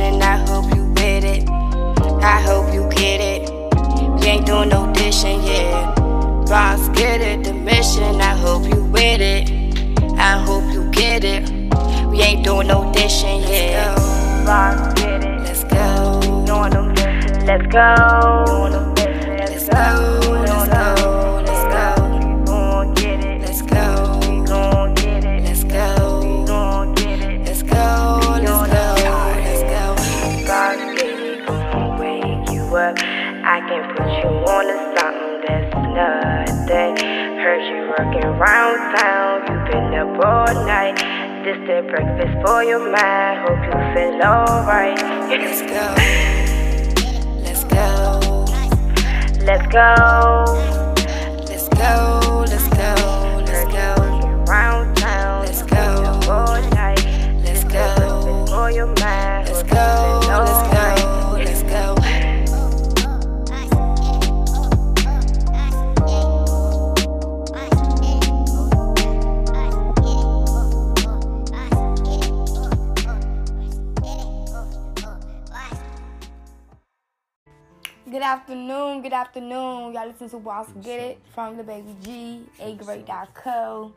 listen, I hope you get it. I hope you get it. You ain't doing no dishing, yeah. Boss, get it, the mission, I hope you with it. I hope you get it. We ain't doing no dishing, yeah. Boss, get it. Let's go. Let's go. Let's go. Let's go. Around town. You been up all night. This the breakfast for your mind. Hope you feel alright. Let's go. Let's go. Let's go. Afternoon. Y'all listen to Boss Get It from the Baby G, A Great.co.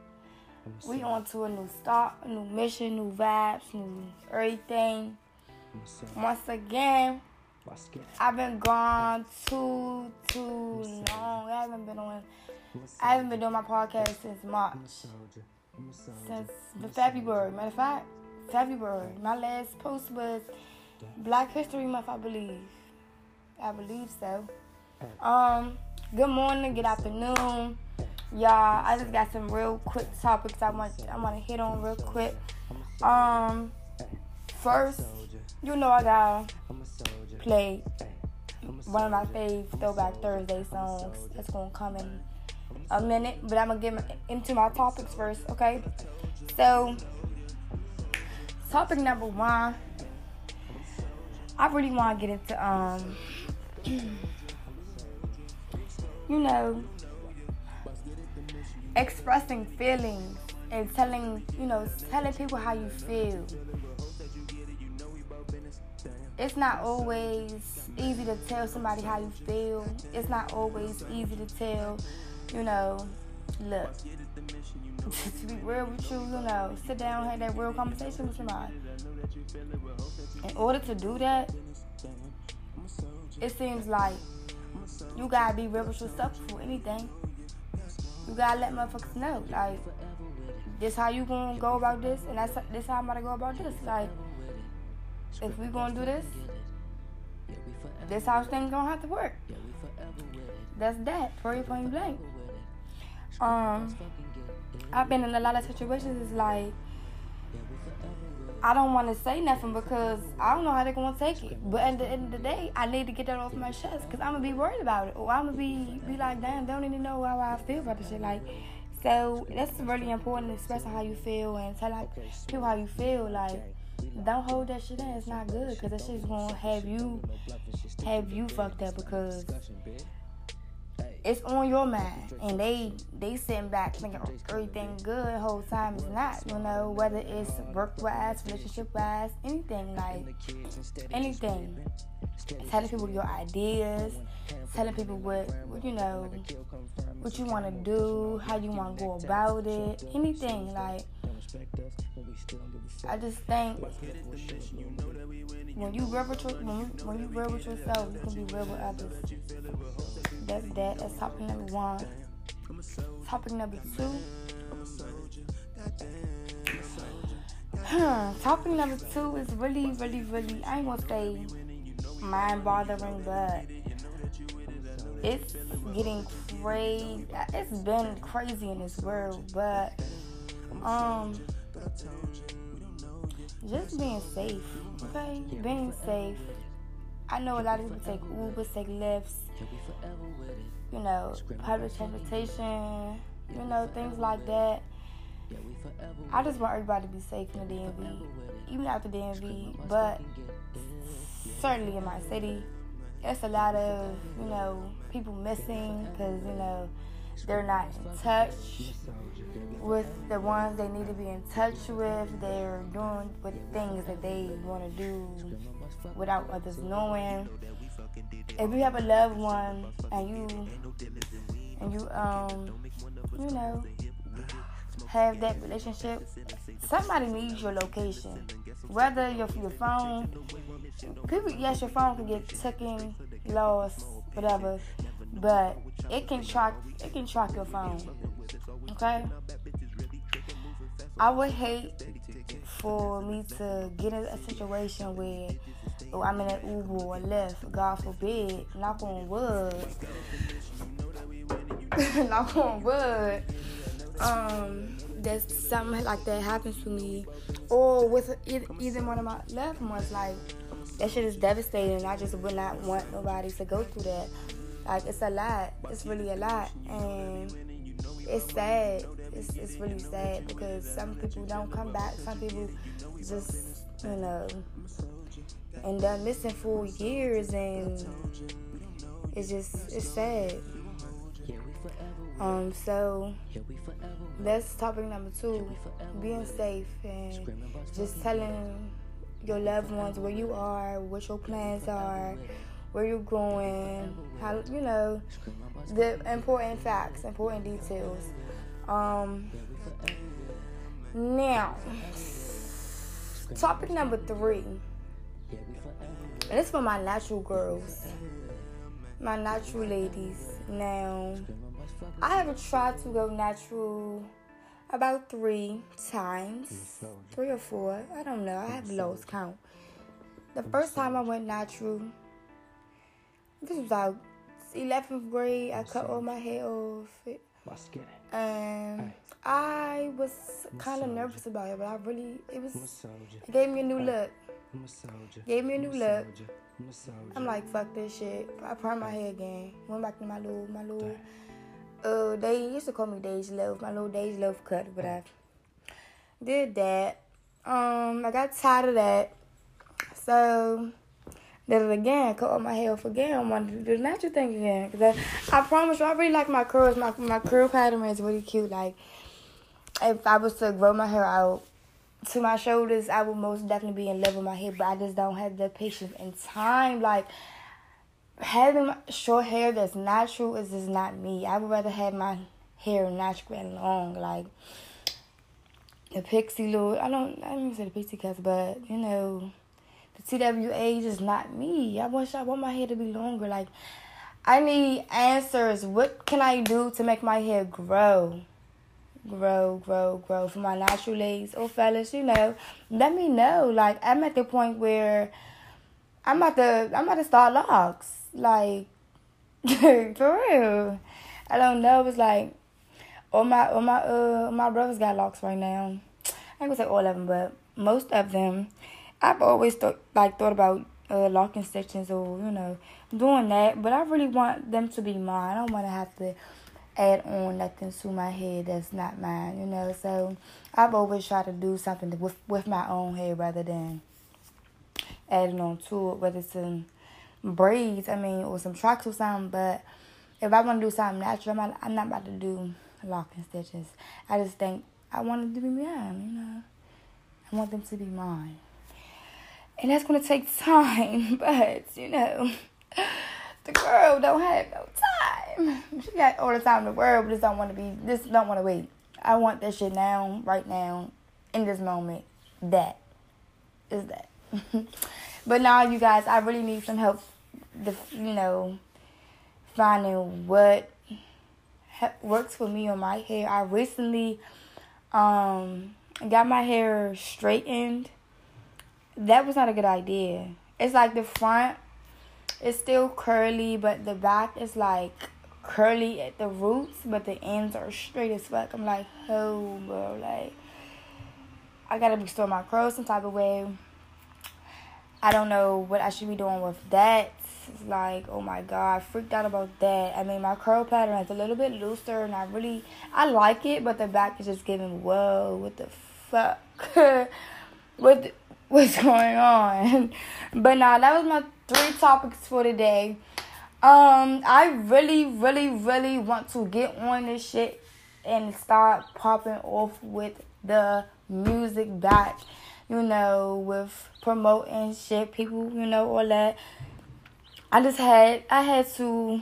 We on to a new start, a new mission, new vibes, new everything. Once again, I've been gone too, too long. I haven't been on, I haven't been doing my podcast since March. Since the February. Matter of fact, February. My last post was Black History Month, I believe. I believe so. Um, good morning, good afternoon, y'all. I just got some real quick topics I want I want to hit on real quick. Um, first, you know I gotta play one of my fave Throwback Thursday songs. That's gonna come in a minute, but I'm gonna get into my topics first, okay? So, topic number one. I really want to get into um you know expressing feelings and telling you know telling people how you feel. It's not always easy to tell somebody how you feel. It's not always easy to tell you know look to be real with you you know sit down have that real conversation with your somebody in order to do that it seems like you gotta be real for anything. You gotta let motherfuckers know, like, this how you gonna go about this, and that's this how I'm gonna go about this. Like, if we gonna do this, this how things gonna have to work. That's that, very point blank. Um, I've been in a lot of situations. It's like I don't want to say nothing because I don't know how they're gonna take it. But at the end of the day, I need to get that off my chest because I'm gonna be worried about it, or I'm gonna be be like, damn, don't even know how I feel about this shit. Like, so that's really important, expressing how you feel and telling people how you feel. Like, don't hold that shit in. It's not good because that shit's gonna have you have you fucked up because it's on your mind. And they they sitting back thinking oh, everything good the whole time. It's not you know whether it's work wise relationship wise anything like anything. Telling people your ideas telling people what, what you know what you want to do how you want to go about it anything like I just think when you real with your, when you, when you with yourself, you can be real with others. That's that. That's topic number one. Topic number two. Topic number two is really, really, really. I ain't gonna say mind bothering, but it's getting crazy. It's been crazy in this world, but um, just being safe. Okay, being safe. I know a lot of people take Ubers, take Lyfts, you know, public transportation, you know, things like that. I just want everybody to be safe in the DMV, even after DMV, but certainly in my city, it's a lot of, you know, people missing because, you know, they're not in touch with the ones they need to be in touch with. They're doing with things that they want to do without others knowing. If you have a loved one and you and you um you know, have that relationship, somebody needs your location. Whether your your phone, people, yes, your phone can get taken, lost, whatever, but it can track it can track your phone. Okay. I would hate for me to get in a situation where oh, I'm in an Uber or Lyft, God forbid, knock on wood, knock on wood, um, that something like that happens to me, or with either, either one of my loved ones, like that shit is devastating. I just would not want nobody to go through that. Like it's a lot. It's really a lot, and it's sad. It's, it's really sad because some people don't come back. Some people just, you know, end up missing for years, and it's just it's sad. Um, so that's topic number two: being safe and just telling your loved ones where you are, what your plans are, where you're going, how you know the important facts, important details. Um, now, topic number three, and it's for my natural girls, my natural ladies. Now, I have tried to go natural about three times, three or four. I don't know. I have lost count. The first time I went natural, this was like 11th grade. I cut all my hair off. And I was kind of nervous about it, but I really, it was, it gave me a new look. Gave me a new look. I'm like, fuck this shit. I permed my hair again. Went back to my little, my little, uh, they used to call me Days Love, my little Days Love cut, but I did that. Um, I got tired of that. So, did it again, cut all my hair off again. I wanted to do the natural thing again. Cause I, I promise you, I really like my curls. My my curl pattern is really cute. Like, if I was to grow my hair out to my shoulders, I would most definitely be in love with my hair. But I just don't have the patience and time. Like, having short hair that's natural is just not me. I would rather have my hair natural and long. Like, the pixie little, I don't, I don't even say the pixie cuts, but, you know the TWA is not me. I wish I want my hair to be longer. Like, I need answers. What can I do to make my hair grow? Grow, grow, grow for my natural legs. Oh, fellas, you know, let me know. Like, I'm at the point where I'm about to, I'm about to start locks. Like, for real. I don't know. It's like all my, all my, uh, my brothers got locks right now. I ain't gonna say all of them, but most of them. I've always thought like thought about uh, locking sections or you know doing that, but I really want them to be mine. I don't want to have to add on nothing to my hair that's not mine, you know. So I've always tried to do something with with my own hair rather than adding on to it, whether it's some braids, I mean, or some tracks or something. But if I want to do something natural, I'm not, I'm not about to do locking stitches. I just think I want it to be mine, you know. I want them to be mine and that's gonna take time. But you know, the girl don't have no time. She got all the time in the world, but just don't want to be. Just don't want to wait. I want that shit now, right now, in this moment. That is that. but now, you guys, I really need some help. The you know, finding what works for me on my hair. I recently um got my hair straightened that was not a good idea. It's like the front is still curly, but the back is like curly at the roots, but the ends are straight as fuck. I'm like, oh, bro, like, I gotta restore my curls some type of way. I don't know what I should be doing with that. It's like, oh my god, I freaked out about that. I mean, my curl pattern is a little bit looser, and I really, I like it, but the back is just giving, whoa, what the fuck? what what's going on. But now that was my three topics for today. Um, I really, really, really want to get on this shit and start popping off with the music back. You know, with promoting shit, people, you know, all that. I just had I had to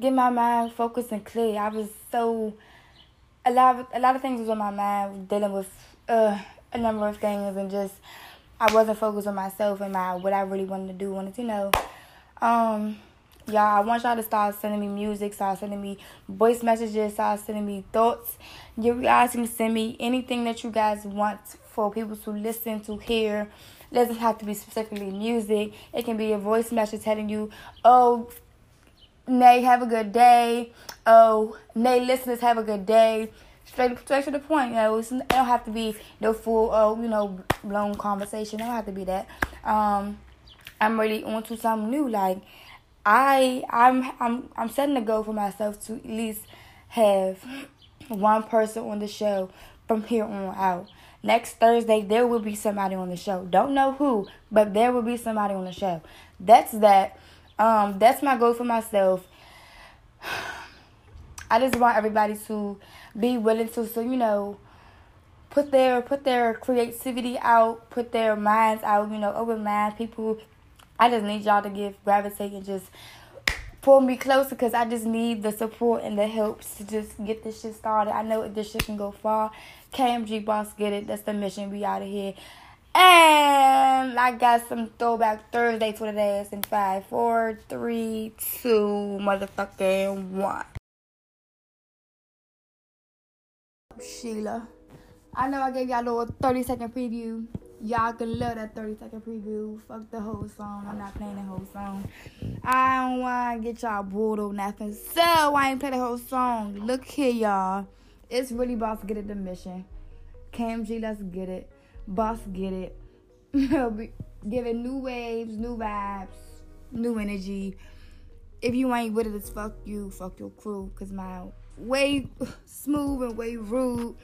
get my mind focused and clear. I was so a lot of a lot of things was on my mind dealing with uh, a number of things and just I wasn't focused on myself and my what I really wanted to do. Wanted to know, um, y'all. I want y'all to start sending me music, start sending me voice messages, start sending me thoughts. You guys can send me anything that you guys want for people to listen to hear. It doesn't have to be specifically music. It can be a voice message telling you, "Oh, Nay, have a good day. Oh, Nay, listeners, have a good day." Straight straight to the point. You know, it don't have to be the full, oh, you know, long conversation. It don't have to be that. Um, I'm really onto something new. Like I, I'm, I'm, I'm setting a goal for myself to at least have one person on the show from here on out. Next Thursday, there will be somebody on the show. Don't know who, but there will be somebody on the show. That's that. Um, that's my goal for myself. I just want everybody to be willing to so you know put their put their creativity out, put their minds out, you know, open minds. People, I just need y'all to give gravitate and just pull me closer because I just need the support and the help to just get this shit started. I know this shit can go far. KMG Boss, get it. That's the mission. We out of here. And I got some throwback Thursday to the ass in five, four, three, two, motherfucking one. Sheila. I know I gave y'all a little 30 second preview. Y'all can love that 30 second preview. Fuck the whole song. I'm not playing the whole song. I don't want to get y'all bored or nothing. So I ain't play the whole song. Look here, y'all. It's really Boss Get It the mission. KMG, let's get it. Boss Get It. Giving new waves, new vibes, new energy. If you ain't with it, it's fuck you, fuck your crew. Cause my way smooth and way rude.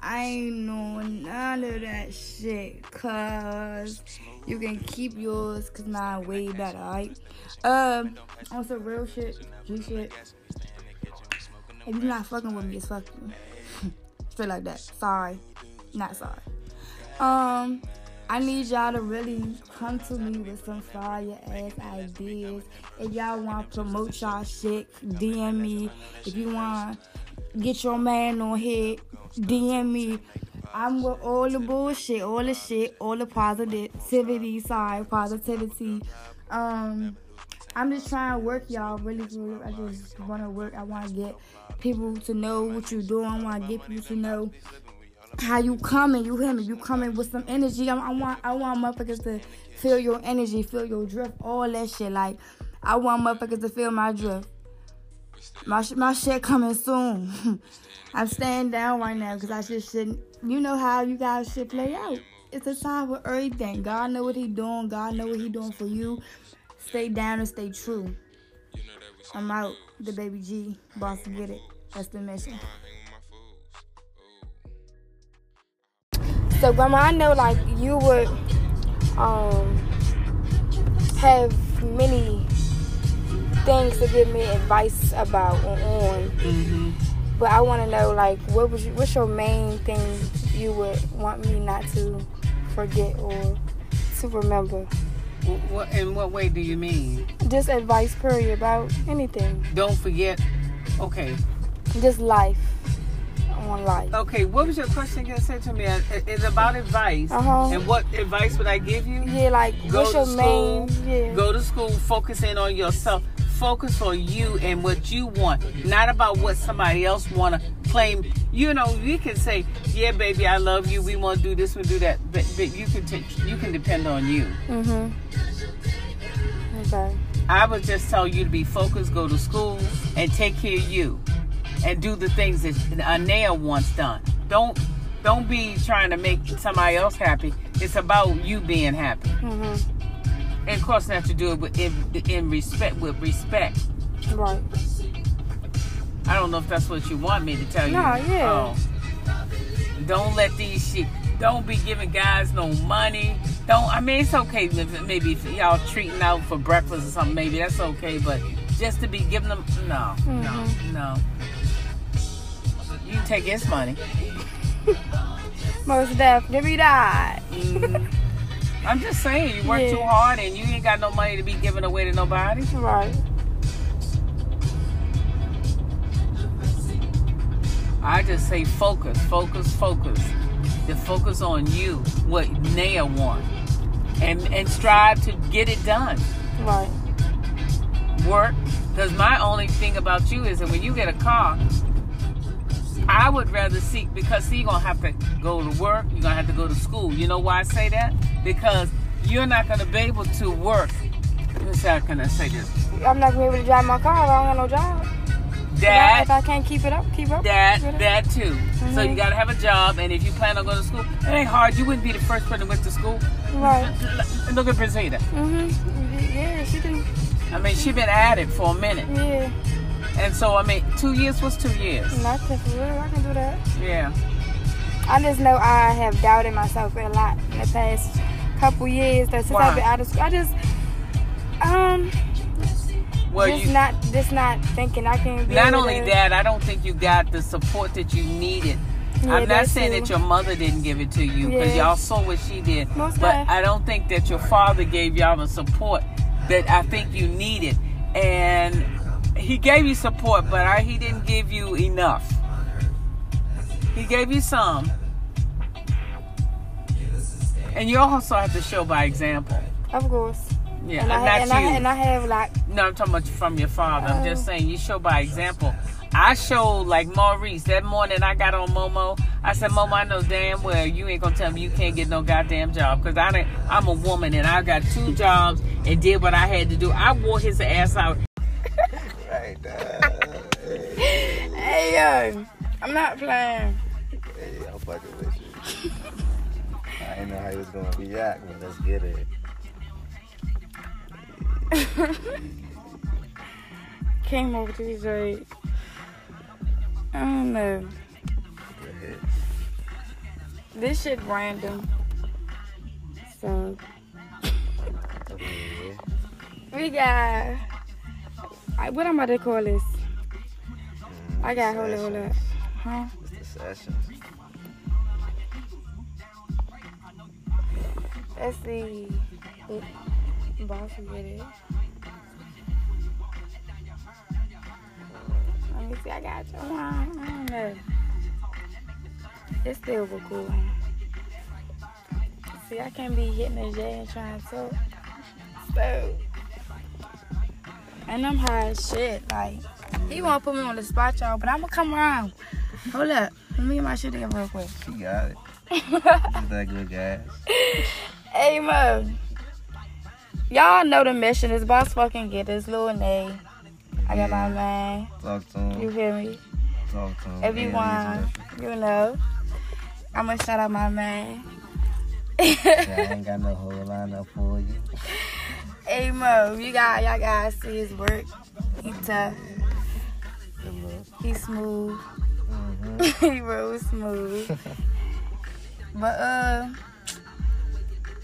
I ain't know none of that shit, cause you can keep yours, cause mine way better, alright? Um, on some real shit, G shit. If you're not fucking with me, it's fuck you. Straight like that. Sorry, not sorry. Um, I need y'all to really come to me with some fire ass ideas. If y'all want to promote y'all shit, DM me. If you want to get your man on here, DM me. I'm with all the bullshit, all the shit, all the positivity side, positivity. Um, I'm just trying to work y'all really, really. I just want to work. I want to get people to know what you're doing. I want to get people to know how you coming, you hear me? You coming with some energy. I, I want I want motherfuckers to feel your energy, feel your drift, all that shit. Like I want motherfuckers to feel my drift. My my shit coming soon. I'm staying down right now because I just shouldn't. You know how you guys should play out. It's a time for everything. God know what He doing. God know what He doing for you. Stay down and stay true. I'm out. The baby G. Boss, get it. That's the mission. So, Grandma, I know like you would um, have many things to give me advice about on. Mm-hmm. But I want to know like what was you, what's your main thing you would want me not to forget or to remember. What, in what way do you mean? Just advice, period, about anything. Don't forget. Okay. Just life on life. Okay, what was your question again? Say to me. It's about advice. Uh-huh. And what advice would I give you? Yeah, like go what's your school, main? Yeah. Go to school. Focus in on yourself. Focus on you and what you want, not about what somebody else want to claim. You know, you can say, "Yeah, baby, I love you. We want to do this, we do that," but, but you can take, you can depend on you. Mhm. Okay. I would just tell you to be focused, go to school, and take care of you and do the things that Anea wants done. Don't don't be trying to make somebody else happy. It's about you being happy. Mm-hmm. And of course, not to do it with, in, in respect with respect. Right. I don't know if that's what you want me to tell you. No, yeah. Oh. Don't let these shit. Don't be giving guys no money. Don't. I mean, it's okay if maybe if y'all treating out for breakfast or something. Maybe that's okay. But just to be giving them, no, mm-hmm. no, no. You take his money. Most definitely not. mm-hmm. I'm just saying, you work yeah. too hard and you ain't got no money to be giving away to nobody. Right. I just say focus, focus, focus. To focus on you, what Naya want, and and strive to get it done. Work, because my only thing about you is that when you get a car, I would rather seek because see, you're gonna have to go to work, you're gonna have to go to school. You know why I say that? Because you're not gonna be able to work. Let's how can I say this? I'm not gonna be able to drive my car if I don't have no job. If I, That if I can't keep it up, keep up. that with it. that too. So you Mhm. gotta have a job, and if you plan on going to school, it ain't hard. You wouldn't be the first person who went to school. Right. Look at Brazita. Mhm. Yeah, she do. I mean, she been at it for a minute, Yeah. and so I mean, two years was two years. Nothing for real. I can do that. Yeah. I just know I have doubted myself a lot in the past couple years. That since Why? I've been out of school, I just um Well, just you not just not thinking I can. Be not only to- that, I don't think you got the support that you needed. Yeah, I'm not saying too. that your mother didn't give it to you because Yeah. y'all saw what she did, Most but. I don't think that your father gave y'all the support that I think you needed. And he gave you support, but I, he didn't give you enough. He gave you some, and you also have to show by example. Of course. Yeah, and, I, not and, you. I, and I have like No, I'm talking about from your father. I'm just Oh. saying you show by example. I showed like Maurice that morning I got on Momo. I said, Momo, I know damn well you ain't gonna tell me you can't get no goddamn job because I didn't, I'm a woman and I got two jobs and did what I had to do. I wore his ass out. Right there. hey, Hey yo, I'm not playing. hey, I'm fucking with you. I didn't know how he was gonna react, but let's get it. Came over to Detroit. I don't know. This shit random. So we got. I- What I'm about to call this? Mm, I got hold it, hold up. Huh? It's the sessions. Let's see. Boss get it. Me see. I got you. I don't know. It's still a cool. See, I can't be hitting the J and trying to. So. And I'm high as shit. Like, he won't put me on the spot, y'all, but I'm gonna come around. Hold up. Let me get my shit together real quick. She got it. That good gas. Hey Mo. Y'all know the mission is boss fucking get this little Nay. I got my man. Talk to him. You hear me? Talk to him. Everyone, you know. I'ma shout out my man. Yeah, I ain't got no whole lineup for you. hey Mo, you got y'all guys see his work. He tough. He smooth. Mm-hmm. he real smooth. but uh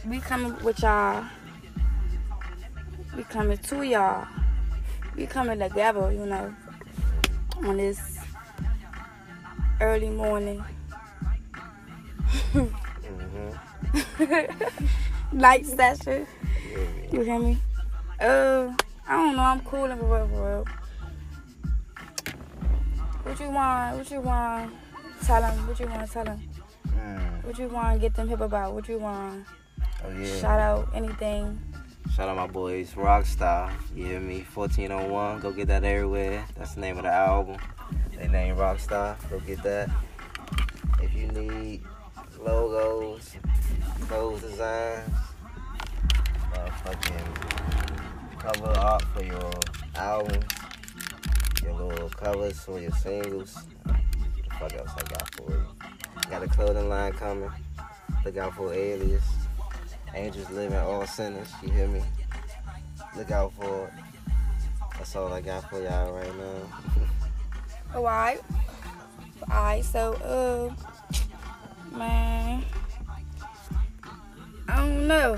we coming with y'all. We coming to y'all. We coming together, you know, on this early morning. Mm-hmm. Night session. You hear me? Uh I don't know, I'm cool and for real, for real. What you want? What you want? Tell him. What you want? Tell him. Mm. What you want? Get them hip about. What you want? Oh yeah. Shout out anything. Shout out my boys, Rockstar. You hear me? 1401. Go get that everywhere. That's the name of the album. They name Rockstar. Go get that. If you need logos, clothes designs, motherfucking cover art for your albums, your little covers for your singles. What the fuck else I got for you? Got a clothing line coming. Look out for Alias. Angels live in all sinners, you hear me? Look out for it. That's all I got for y'all right now. Oh, alright. Alright, so, uh, man, I don't know.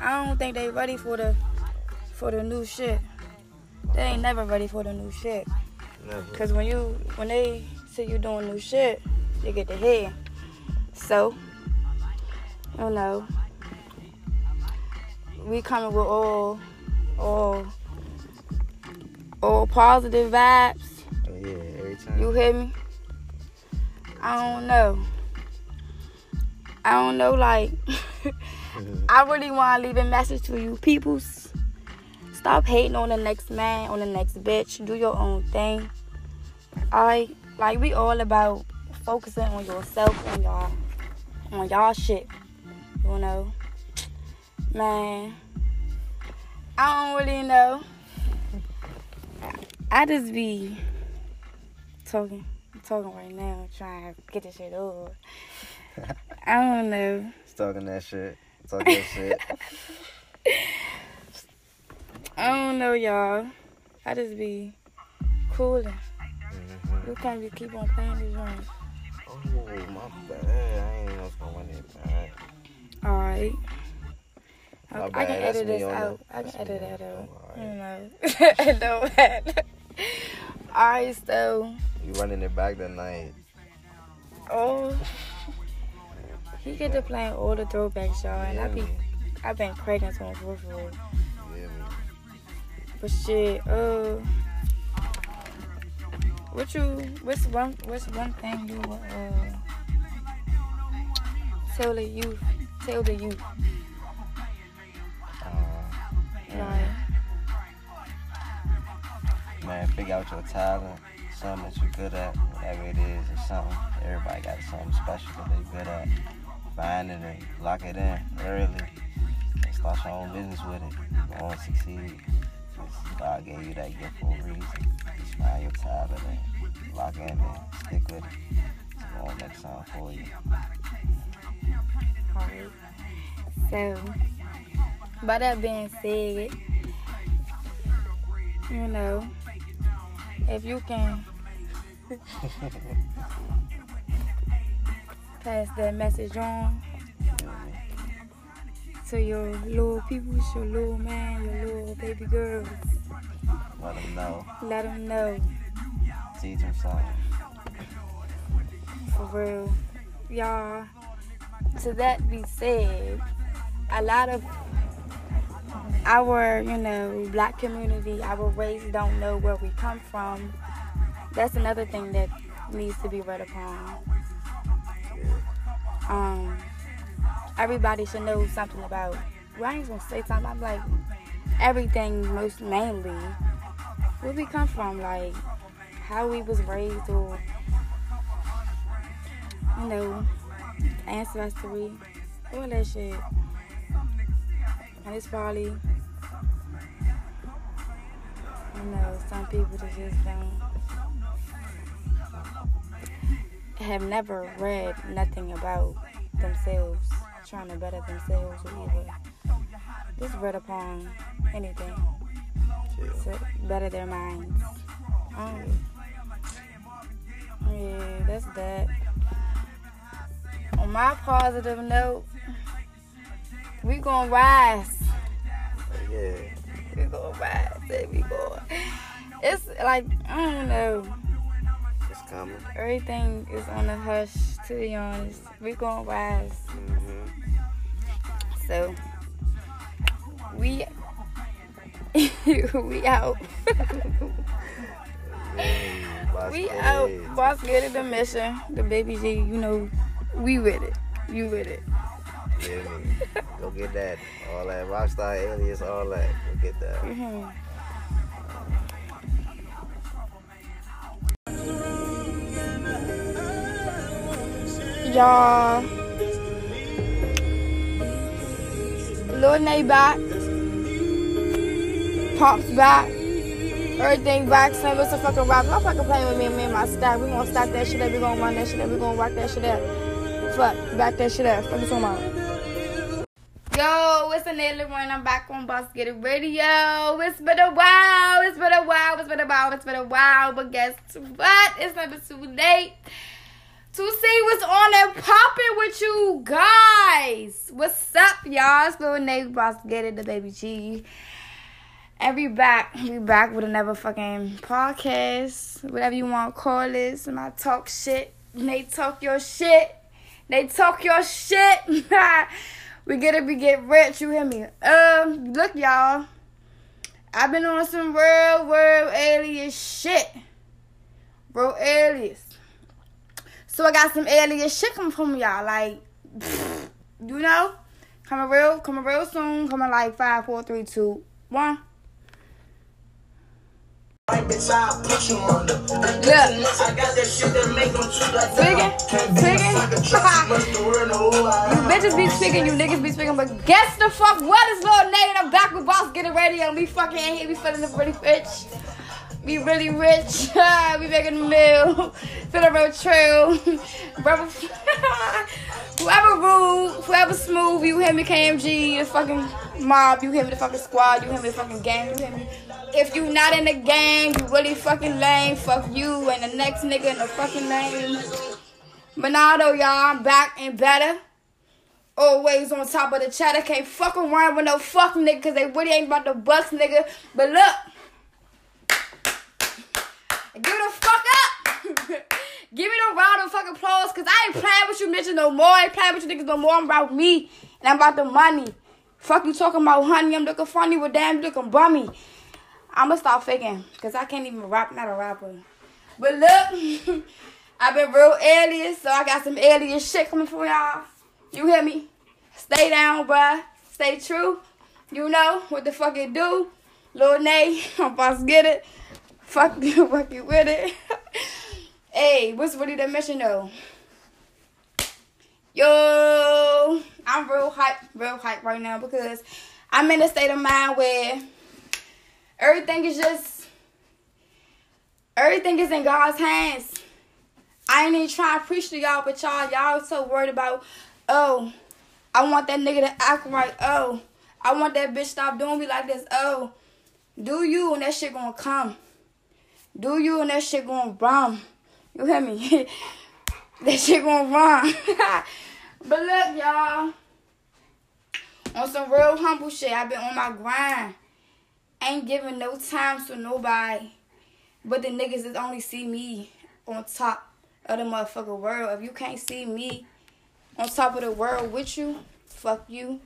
I don't think they ready for the for the new shit. They ain't never ready for the new shit. Never. Cause when you when they see you doing new shit, you get the head. So, you know, we coming with all all all positive vibes. Oh yeah, every time. You hear me? I don't know. I don't know, like, I really want to leave a message to you peoples. Stop hating on the next man, on the next bitch. Do your own thing. I Like, we all about focusing on yourself, on y'all, on y'all shit. You know? Man, I don't really know. I just be talking, talking right now, trying to get this shit over. I don't know. Just talking that shit. Talking that shit. I don't know, y'all. I just be cooling. Mhm. You can't be keep on playing these rooms. Oh, my bad. I ain't know win it, man. All right. I, My I can edit this out. the- I can edit that out. You alright. know. It don't matter. All right, so You running it back tonight. oh, he get to playing all the throwbacks, y'all, and I be I've been craving some for for. Yeah, me. But shit, uh, what you? What's one? What's one thing you uh tell the youth? Tell the youth, Man, figure out your talent, something that you're good at, whatever it is, or something. Everybody got something special that they good at. Find it and lock it in early. And start your own business with it. You want to succeed. God gave you that gift for a reason. Just find your talent and lock in and stick with it. It's going to make something for you. alright. So, by that being said, you know, if you can pass that message on You know what I mean? to your little people, your little man, your little baby girls, Let them know. let them know. Teach them something. For real. Y'all, to that be said, a lot of our, you know, black community, our race don't know where we come from. That's another thing that needs to be read upon. Um, everybody should know something about, well, I ain't gonna say something, I'm like, everything most mainly, where we come from, like, how we was raised or you know, ancestry, all that shit. And it's probably, you know, some people that just don't have never read nothing about themselves, trying to better themselves or either just read upon anything to better their minds. Um, yeah, that's that. On my positive note, we gonna rise. Yeah. We gonna rise, baby boy. It's like I don't know. It's coming. Everything is on the hush. To be honest, we gonna rise. Mm-hmm. So we we out. we out. Boss get it the mission. The baby G, you know, we with it. You with it. Yeah, me. Go get that. All that rockstar alias, all that. Go get that. Mhm. Y'all, Lil Nay back, Pops back, everything back. Same as a fucking rock. Don't fucking play with me and me and my stack. We gonna stack that shit up. We gonna run that shit up. We gonna rock that shit up. Fuck, back that shit up. Fuck you talking about? It's Anela One. I'm back on Boss Get It Radio. It's been a while. It's been a while. It's been a while. It's been a while. But guess what? It's never too late to see what's on and popping with you guys. What's up, y'all? It's Lil Nate Boss Get It, the baby G. And we back. We back with another fucking podcast. Whatever you want to call this. And I talk shit. They talk your shit. They talk your shit. we get it, we get rich. You hear me? Um, look, y'all. I've been on some real, real alias shit. Real alias. So I got some alias shit coming from y'all. Like, you know? Coming real, coming real soon. Coming like five, four, three, two, one. Right, bitch, put you. Look. I got that shit that make them shoot like Speaking, speaking. You bitches be speaking, you niggas be speaking, but guess the fuck what is Lil Nate I'm back with Boss Get It Radio and we fucking ain't here, we feeling really rich. We really rich. we making a meal. Feeling real true. Brother, whoever rude, whoever smooth, you hear me, KMG, the fucking mob, you hear me, the fucking squad, you hear me, the fucking gang, you hear me. If you not in the gang, you really fucking lame. Fuck you and the next nigga in the fucking lane. Monado, y'all, I'm back and better. Always on top of the chatter. Can't fuck around with no fuck nigga, cause they really ain't about the bucks, nigga. But look. Give the fuck up. Give me the round of fucking applause, cause I ain't playing with you bitches no more. I ain't playing with you niggas no more. I'm about me, and I'm about the money. Fuck you talking about honey. I'm looking funny with damn looking bummy. I'ma stop faking, cause I can't even rap, not a rapper. But look, I've been real alias, so I got some alias shit coming from y'all. You hear me? Stay down, bruh. Stay true. You know what the fuck it do. Lil Nay, I'm about to get it. Fuck you, fuck you with it. hey, what's really the mission though? Yo, I'm real hype, real hype right now because I'm in a state of mind where everything is just everything is in God's hands. I ain't even trying to preach to y'all, but y'all, y'all so worried about, oh, I want that nigga to act right. Oh, I want that bitch stop doing me like this. Oh, do you and that shit gonna come. Do you and that shit gonna run. You hear me? that shit gonna run. but look, y'all. On some real humble shit, I've been on my grind. Ain't giving no time to nobody. But the niggas that only see me on top of the motherfucking world. If you can't see me on top of the world with you, fuck you.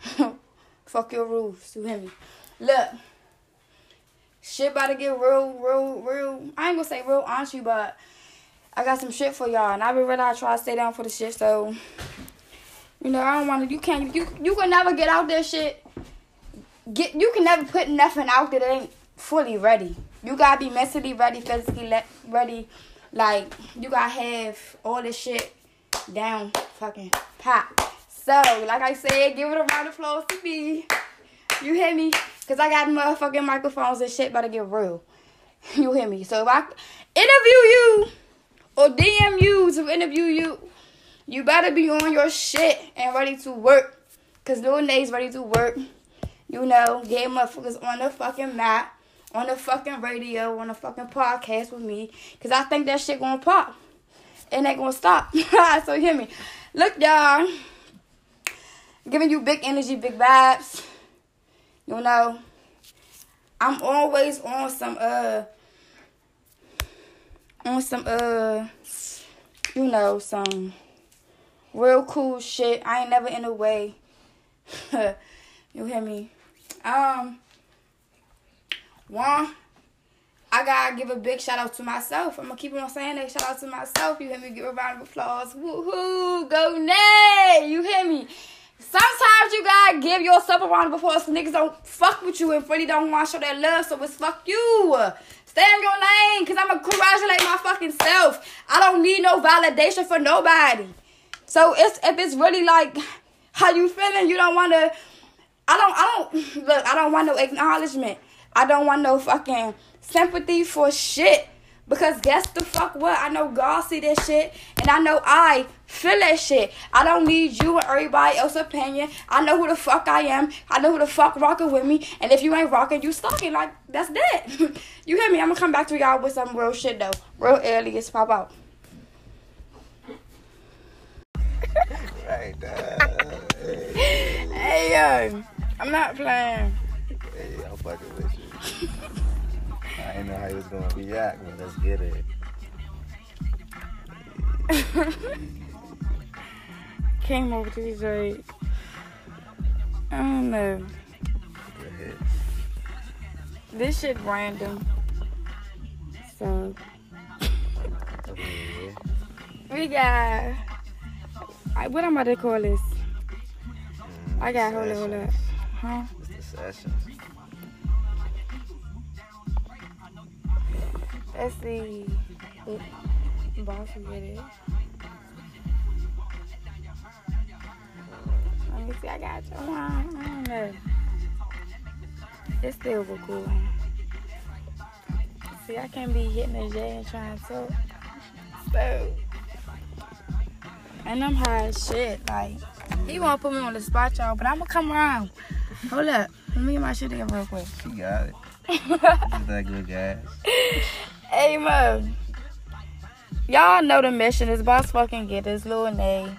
fuck your rules. You hear me? Look. Shit about to get real, real, real. I ain't gonna say real on you, but I got some shit for y'all. And I been ready to try to stay down for the shit, so you know, I don't wanna you can't you you can never get out there shit. Get you can never put nothing out there that ain't fully ready. You gotta be mentally ready, physically le- ready. Like you gotta have all this shit down, fucking pop. So, like I said, give it a round of applause to me. You hear me? Cause I got motherfucking microphones and shit about to get real. You hear me? So if I interview you or DM you to interview you, you better be on your shit and ready to work. Cause Lil Nay's ready to work. You know, get motherfuckers on the fucking map, on the fucking radio, on the fucking podcast with me. Cause I think that shit gonna pop. And they gonna stop. so hear me. Look, y'all. Giving you big energy, big vibes. You know, I'm always on some uh on some uh you know, some real cool shit. I ain't never in a way. you hear me? Um one I gotta give a big shout out to myself. I'm gonna keep on saying that. Shout out to myself. You hear me? Give a round of applause. Woohoo! Go Nay! You hear me? Sometimes you gotta give yourself a round of applause niggas don't fuck with you and really don't want to show that love. So it's fuck you. Stay in your lane because I'm gonna congratulate my fucking self. I don't need no validation for nobody. So it's if it's really like how you feeling, you don't want to. I don't. I don't look. I don't want no acknowledgement. I don't want no fucking sympathy for shit. Because guess the fuck what? I know God see that shit. And I know I feel that shit. I don't need you and everybody else's opinion. I know who the fuck I am. I know who the fuck rocking with me. And if you ain't rocking, you stalking. Like, that's that. you hear me? I'm gonna come back to y'all with some real shit though. Real alias pop out. Right there. Hey, Hey yo. I'm not playing. hey, I'm fucking with you. I didn't know how he was gonna react, but let's get it. Came over to Detroit. I don't know. Go ahead. This shit random. So Okay, We got. I- What I'm about to call this? Mm, I got hold it, hold up. Huh? It's the sessions. Let's see. Boss get it. Let me see. I got you. I don't know. It's still a cool one. See, I can't be hitting the J and trying to. So. And I'm high as shit. Like, he won't put me on the spot, y'all, but I'm gonna come around. Hold up. Let me get my shit together real quick. She got it. She's that good gas. Hey, Y'all know the mission is boss fucking get this little Nay.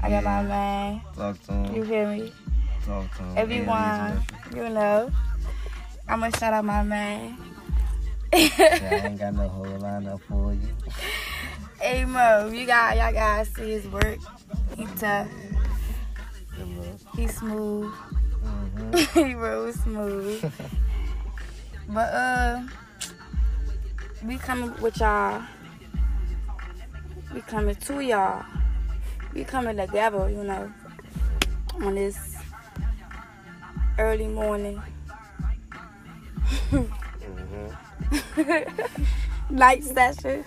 I got my man. Talk to him. You hear me? Talk to him. Everyone, you know. I'm gonna shout out my man. Yeah, I ain't got no whole lineup for you. hey, Mo, you got y'all guys see his work. He tough. He smooth. Mm-hmm. he real smooth. but uh, we coming with y'all. We coming to y'all. We coming together, you know, on this early morning Mm-hmm. night session.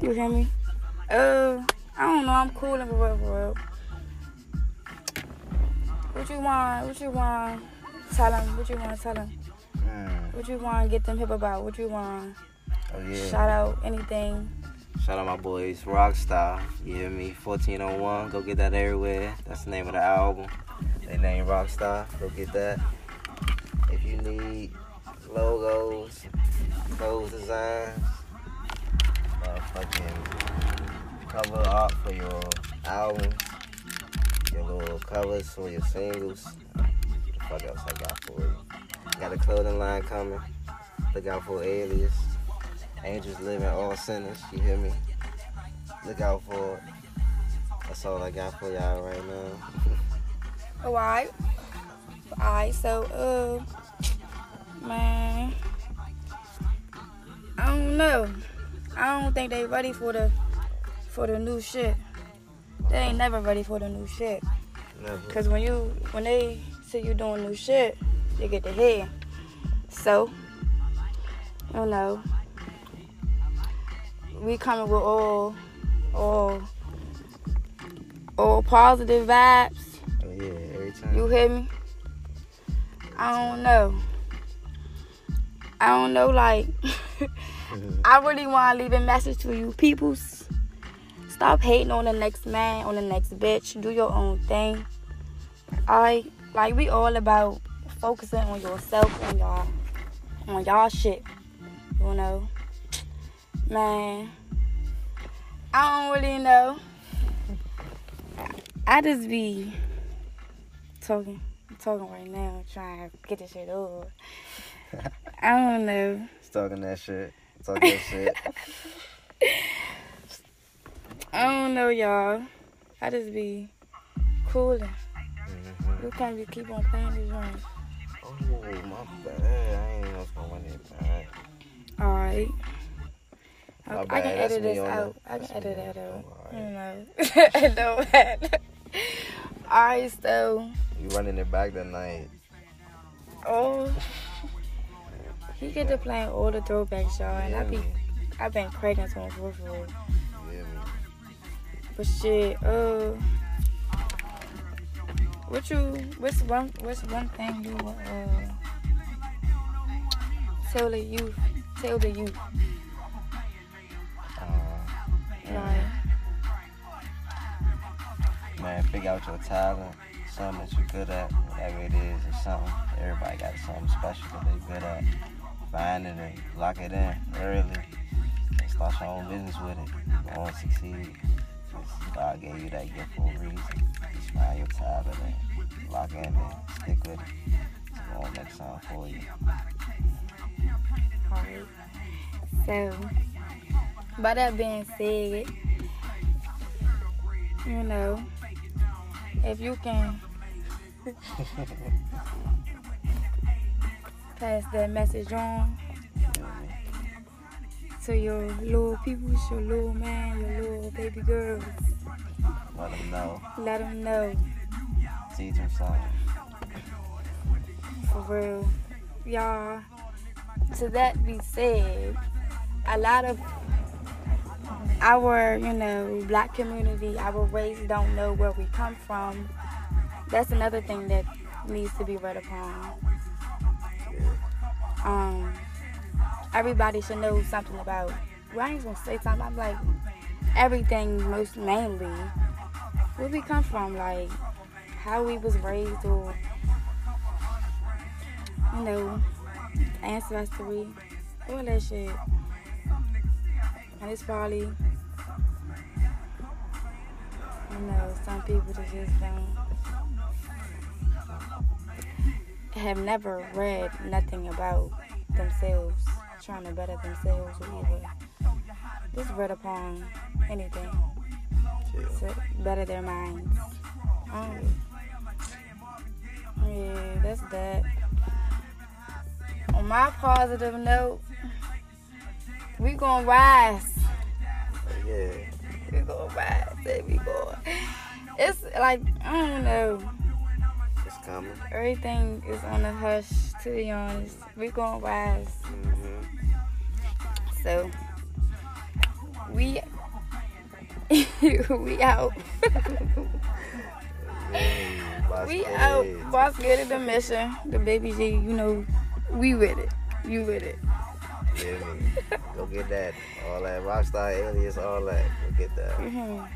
You hear me? Uh, I don't know. I'm cooling for real, for real. What you want? What you want? Tell him. What you want? Tell him. Mm. What you want? Get them hip about. What you want? Oh, yeah. Shout out anything. Shout out my boys, Rockstar. You hear me? 1401. Go get that everywhere. That's the name of the album. They name Rockstar. Go get that. If you need logos, clothes designs, motherfucking cover art for your albums, your little covers for your singles. What the fuck else I got for you? Got a clothing line coming. Look out for Alias. Angels live in all sinners, you hear me? Look out for it. That's all I got for y'all right now. Alright. Alright, so uh man. I don't know. I don't think they ready for the for the new shit. They ain't never ready for the new shit. Never. Cause when you when they see you doing new shit, they get the head. So, you know, we coming with all all all positive vibes. Oh yeah, every time. You hear me? I don't know. I don't know, like, I really want to leave a message to you peoples. Stop hating on the next man, on the next bitch. Do your own thing. I like we all about focusing on yourself, on y'all, on y'all shit. You know, man. I don't really know. I just be talking, talking right now, trying to get this shit over. I don't know. Just talking that shit. Talking that shit. I don't know, y'all. I just be cooling. Mhm. You can't be keep on playing these ones. Oh, my bad. I ain't know if I back. All right. My I, I can that's edit this on the- out. I can edit that out. oh, You know. it don't matter. All right, so You running it back tonight. oh, he get to playing all the throwbacks, y'all, and I be, I've been craving to him for real. yeah. But shit, uh, what you, what's one, what's one thing you, uh, tell the youth, tell the youth, Man, figure out your talent, something that you're good at, whatever it is, or something. Everybody got something special that they're good at. Find it and lock it in early. And start your own business with it. You want to succeed. God gave you that gift for a reason. Just find your talent and lock in and stick with it. It's going to make something for you. So, by that being said, you know, if you can pass that message on You know what I mean? to your little people, your little man, your little baby girls. Let them know. Let them know, Teach them something. for real. Y'all, to that be said, a lot of our, you know, black community, our race don't know where we come from. That's another thing that needs to be read upon. Um, everybody should know something about. Well, I ain't gonna say something. I'm like everything, most mainly where we come from, like how we was raised, or you know, ancestry, all that shit. And it's probably, you know, some people that just don't have never read nothing about themselves, trying to better themselves or either just read upon anything Yeah. to better their minds. Um, yeah, that's that. On my positive note, we gonna rise. Yeah. We gonna rise, baby boy. It's like I don't know. It's coming. Everything is on the hush. To be honest, we gonna rise. Mm-hmm. So we we out. Yeah, We out. Boss get it the mission. The baby G, you know, we with it. You with it. Go get that. All that rockstar alias, all that. Go get that. Mhm.